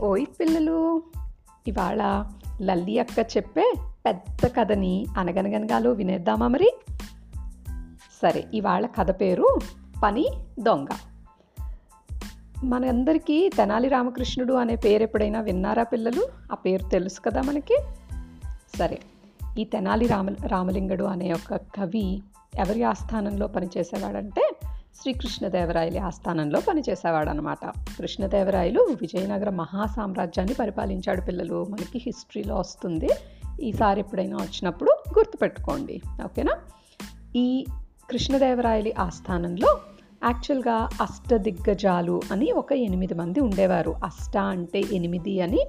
ఓయ్ పిల్లలు ఇవాళ లల్లి అక్క చెప్పే పెద్ద కథని అనగనగనగాలో వినేద్దామా మరి? సరే ఇవాళ కథ పేరు పని దొంగ. మనందరికీ తెనాలి రామకృష్ణుడు అనే పేరు ఎప్పుడైనా విన్నారా పిల్లలు? ఆ పేరు తెలుసు కదా మనకి? సరే ఈ తెనాలి రామ రామలింగడు అనే ఒక కవి ఎవరి ఆస్థానంలో పనిచేసేవాడంటే శ్రీకృష్ణదేవరాయలు ఆస్థానంలో పనిచేసేవాడు అనమాట కృష్ణదేవరాయలు విజయనగర మహాసామ్రాజ్యాన్ని పరిపాలించాడు పిల్లలు. మనకి హిస్టరీలో వస్తుంది. ఈసారి ఎప్పుడైనా వచ్చినప్పుడు గుర్తుపెట్టుకోండి. ఓకేనా? ఈ కృష్ణదేవరాయలి ఆస్థానంలో యాక్చువల్గా అష్టదిగ్గజాలు అని ఒక ఎనిమిది మంది ఉండేవారు. అష్ట అంటే ఎనిమిది అని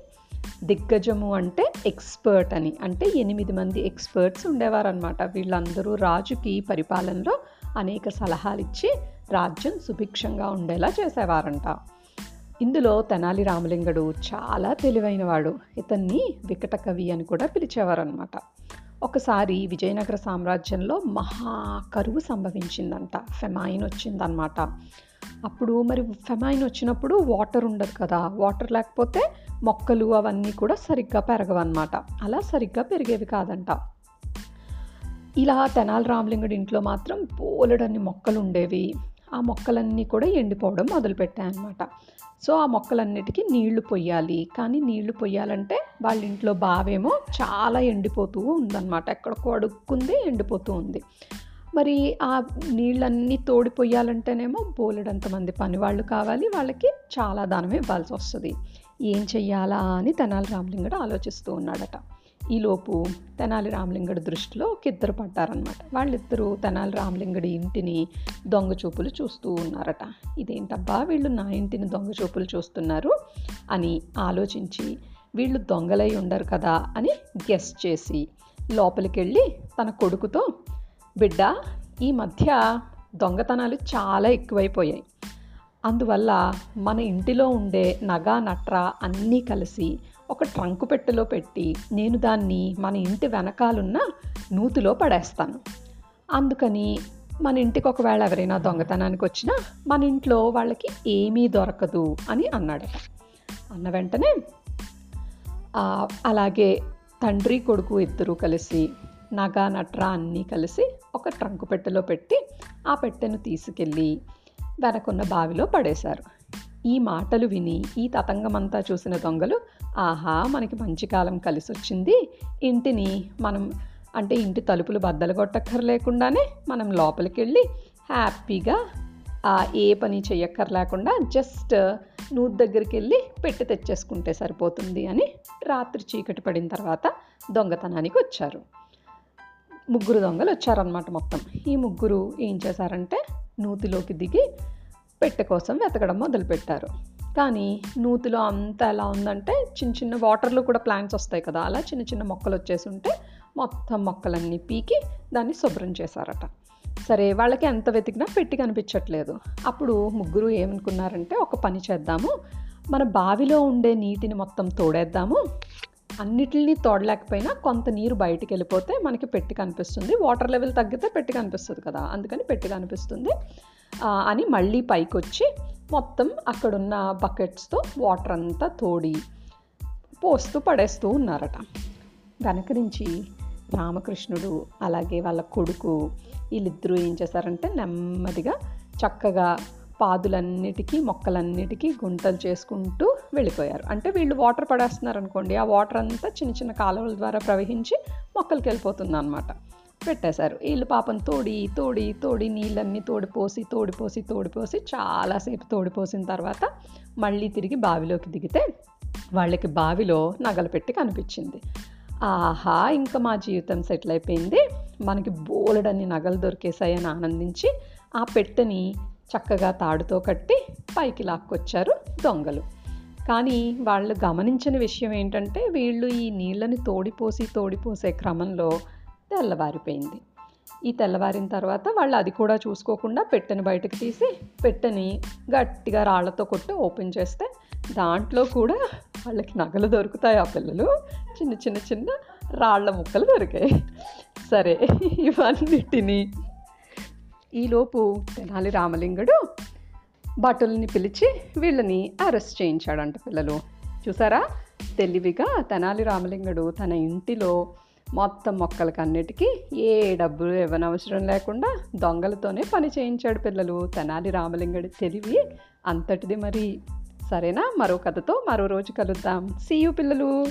దిగ్గజము అంటే ఎక్స్పర్ట్ అని. అంటే ఎనిమిది మంది ఎక్స్పర్ట్స్ ఉండేవారు అనమాట వీళ్ళందరూ రాజుకి పరిపాలనలో అనేక సలహాలు ఇచ్చి రాజ్యం సుభిక్షంగా ఉండేలా చేసేవారంట. ఇందులో తెనాలి రామలింగడు చాలా తెలివైనవాడు. ఇతన్ని వికట కవి అని కూడా పిలిచేవారనమాట ఒకసారి విజయనగర సామ్రాజ్యంలో మహా కరువు సంభవించిందంట. ఫెమాయిన్ వచ్చిందనమాట అప్పుడు మరి ఫెమైన్ వచ్చినప్పుడు వాటర్ ఉండదు కదా. వాటర్ లేకపోతే మొక్కలు అవన్నీ కూడా సరిగ్గా పెరగవన్నమాట. అలా సరిగ్గా పెరిగేవి కాదంట. ఇలా తెనాలి రామలింగుడి ఇంట్లో మాత్రం బోలెడన్ని మొక్కలు ఉండేవి ఆ మొక్కలన్నీ కూడా ఎండిపోవడం మొదలుపెట్టాయన్నమాట. సో ఆ మొక్కలన్నిటికీ నీళ్ళు పొయ్యాలి. కానీ నీళ్ళు పొయ్యాలంటే వాళ్ళ ఇంట్లో బావేమో చాలా ఎండిపోతూ ఉందన్నమాట. ఎక్కడికో అడుక్కుంది ఎండిపోతూ ఉంది. మరి ఆ నీళ్ళన్నీ తోడి పొయ్యాలంటేనేమో బోలెడంత మంది పని వాళ్ళు కావాలి. వాళ్ళకి చాలా దానం ఇవ్వాల్సి వస్తుంది. ఏం చెయ్యాలా అని తెనాలి రామలింగడు ఆలోచిస్తూ ఉన్నాడట. ఈలోపు తెనాలి రామలింగడి దృష్టిలో ఒక ఇద్దరు పడ్డారనమాట వాళ్ళిద్దరూ తెనాలి రామలింగడి ఇంటిని దొంగ చూపులు చూస్తూ ఉన్నారట. ఇదేంటబ్బా వీళ్ళు నా ఇంటిని దొంగ చూపులు చూస్తున్నారు అని ఆలోచించి వీళ్ళు దొంగలై ఉండరు కదా అని గెస్ చేసి లోపలికి వెళ్ళి తన కొడుకుతో బిడ్డ ఈ మధ్య దొంగతనాలు చాలా ఎక్కువైపోయాయి. అందువల్ల మన ఇంటిలో ఉండే నగా నట్ర అన్నీ కలిసి ఒక ట్రంకు పెట్టెలో పెట్టి నేను దాన్ని మన ఇంటి వెనకాలన్న నూతిలో పడేస్తాను. అందుకని మన ఇంటికి ఒకవేళ ఎవరైనా దొంగతనానికి వచ్చినా మన ఇంట్లో వాళ్ళకి ఏమీ దొరకదు అని అన్నాడట. అన్న వెంటనే అలాగే తండ్రి కొడుకు ఇద్దరూ కలిసి నగా నట్రా అన్నీ కలిసి ఒక ట్రంకు పెట్టెలో పెట్టి ఆ పెట్టెను తీసుకెళ్ళి వెనకున్న బావిలో పడేశారు. ఈ మాటలు విని ఈ తతంగమంతా చూసిన దొంగలు ఆహా మనకి మంచి కాలం కలిసి వచ్చింది ఇంటిని మనం అంటే ఇంటి తలుపులు బద్దలు కొట్టక్కర్లేకుండానే మనం లోపలికి వెళ్ళి హ్యాపీగా ఏ పని చేయక్కర్లేకుండా జస్ట్ నూతి దగ్గరికి వెళ్ళి పెట్టి తెచ్చేసుకుంటే సరిపోతుంది అని రాత్రి చీకటి పడిన తర్వాత దొంగతనానికి వచ్చారు. ముగ్గురు దొంగలు వచ్చారనమాట మొత్తం. ఈ ముగ్గురు ఏం చేశారంటే నూతిలోకి దిగి పెట్టె కోసం వెతకడం మొదలుపెట్టారు. కానీ నూతిలో అంతా ఎలా ఉందంటే చిన్న చిన్న వాటర్లో కూడా ప్లాంట్స్ వస్తాయి కదా అలా చిన్న చిన్న మొక్కలు వచ్చేసి ఉంటే మొత్తం మొక్కలన్నీ పీకి దాన్ని శుభ్రం చేశారట. సరే వాళ్ళకి ఎంత వెతికినా పెట్టి కనిపించట్లేదు. అప్పుడు ముగ్గురు ఏమనుకున్నారంటే ఒక పని చేద్దాము మన బావిలో ఉండే నీటిని మొత్తం తోడేద్దాము అన్నిటిని తోడలేకపోయినా కొంత నీరు బయటికి వెళ్ళిపోతే మనకి పెట్టి కనిపిస్తుంది వాటర్ లెవెల్ తగ్గితే పెట్టి కనిపిస్తుంది కదా అందుకని పెట్టి కనిపిస్తుంది. అని మళ్ళీ పైకి వచ్చి మొత్తం అక్కడున్న బకెట్స్తో వాటర్ అంతా తోడి పోస్తూ పడేస్తూ ఉన్నారట. వెనక నుంచి రామకృష్ణుడు అలాగే వాళ్ళ కొడుకు వీళ్ళిద్దరూ ఏం చేశారంటే నెమ్మదిగా చక్కగా పాదులన్నిటికీ మొక్కలన్నిటికీ గుంటలు చేసుకుంటూ వెళ్ళిపోయారు. అంటే వీళ్ళు వాటర్ పడేస్తున్నారు అనుకోండి ఆ వాటర్ అంతా చిన్న చిన్న కాలువల ద్వారా ప్రవహించి మొక్కలకి వెళ్ళిపోతుంది అనమాట పెట్టేశారు. వీళ్ళు పాపం తోడి తోడి తోడి నీళ్ళన్నీ తోడిపోసి తోడిపోసి తోడిపోసి చాలాసేపు తోడిపోసిన తర్వాత మళ్ళీ తిరిగి బావిలోకి దిగితే వాళ్ళకి బావిలో నగలు పెట్టి కనిపించింది. ఆహా ఇంకా మా జీవితం సెటిల్ అయిపోయింది. మనకి బోలెడన్ని నగలు దొరికేశాయని ఆనందించి ఆ పెట్టెని చక్కగా తాడుతో కట్టి పైకి లాక్కొచ్చారు దొంగలు. కానీ వాళ్ళు గమనించిన విషయం ఏంటంటే వీళ్ళు ఈ నీళ్ళని తోడిపోసి తోడిపోసే క్రమంలో తెల్లవారిపోయింది. ఈ తెల్లవారిన తర్వాత వాళ్ళు అది కూడా చూసుకోకుండా పెట్టెని బయటకు తీసి పెట్టెని గట్టిగా రాళ్ళతో కొట్టి ఓపెన్ చేస్తే దాంట్లో కూడా వాళ్ళకి నగలు దొరుకుతాయి ఆ పిల్లలు. చిన్న చిన్న చిన్న రాళ్ళ ముక్కలు దొరికాయి. సరే ఇవన్నిటిని ఈలోపు తెనాలి రామలింగుడు భటుల్ని పిలిచి వీళ్ళని అరెస్ట్ చేయించాడంట పిల్లలు. చూసారా? తెలివిగా తెనాలి రామలింగుడు తన ఇంటిలో మొత్తం మొక్కలకి అన్నిటికీ ఏ డబ్బులు ఇవ్వనవసరం లేకుండా దొంగలతోనే పని చేయించాడు పిల్లలు. తెనాలి రామలింగడి తెలివి అంతటిది మరి. సరేనా? మరో కథతో మరో రోజు కలుద్దాం. సీయు పిల్లలు.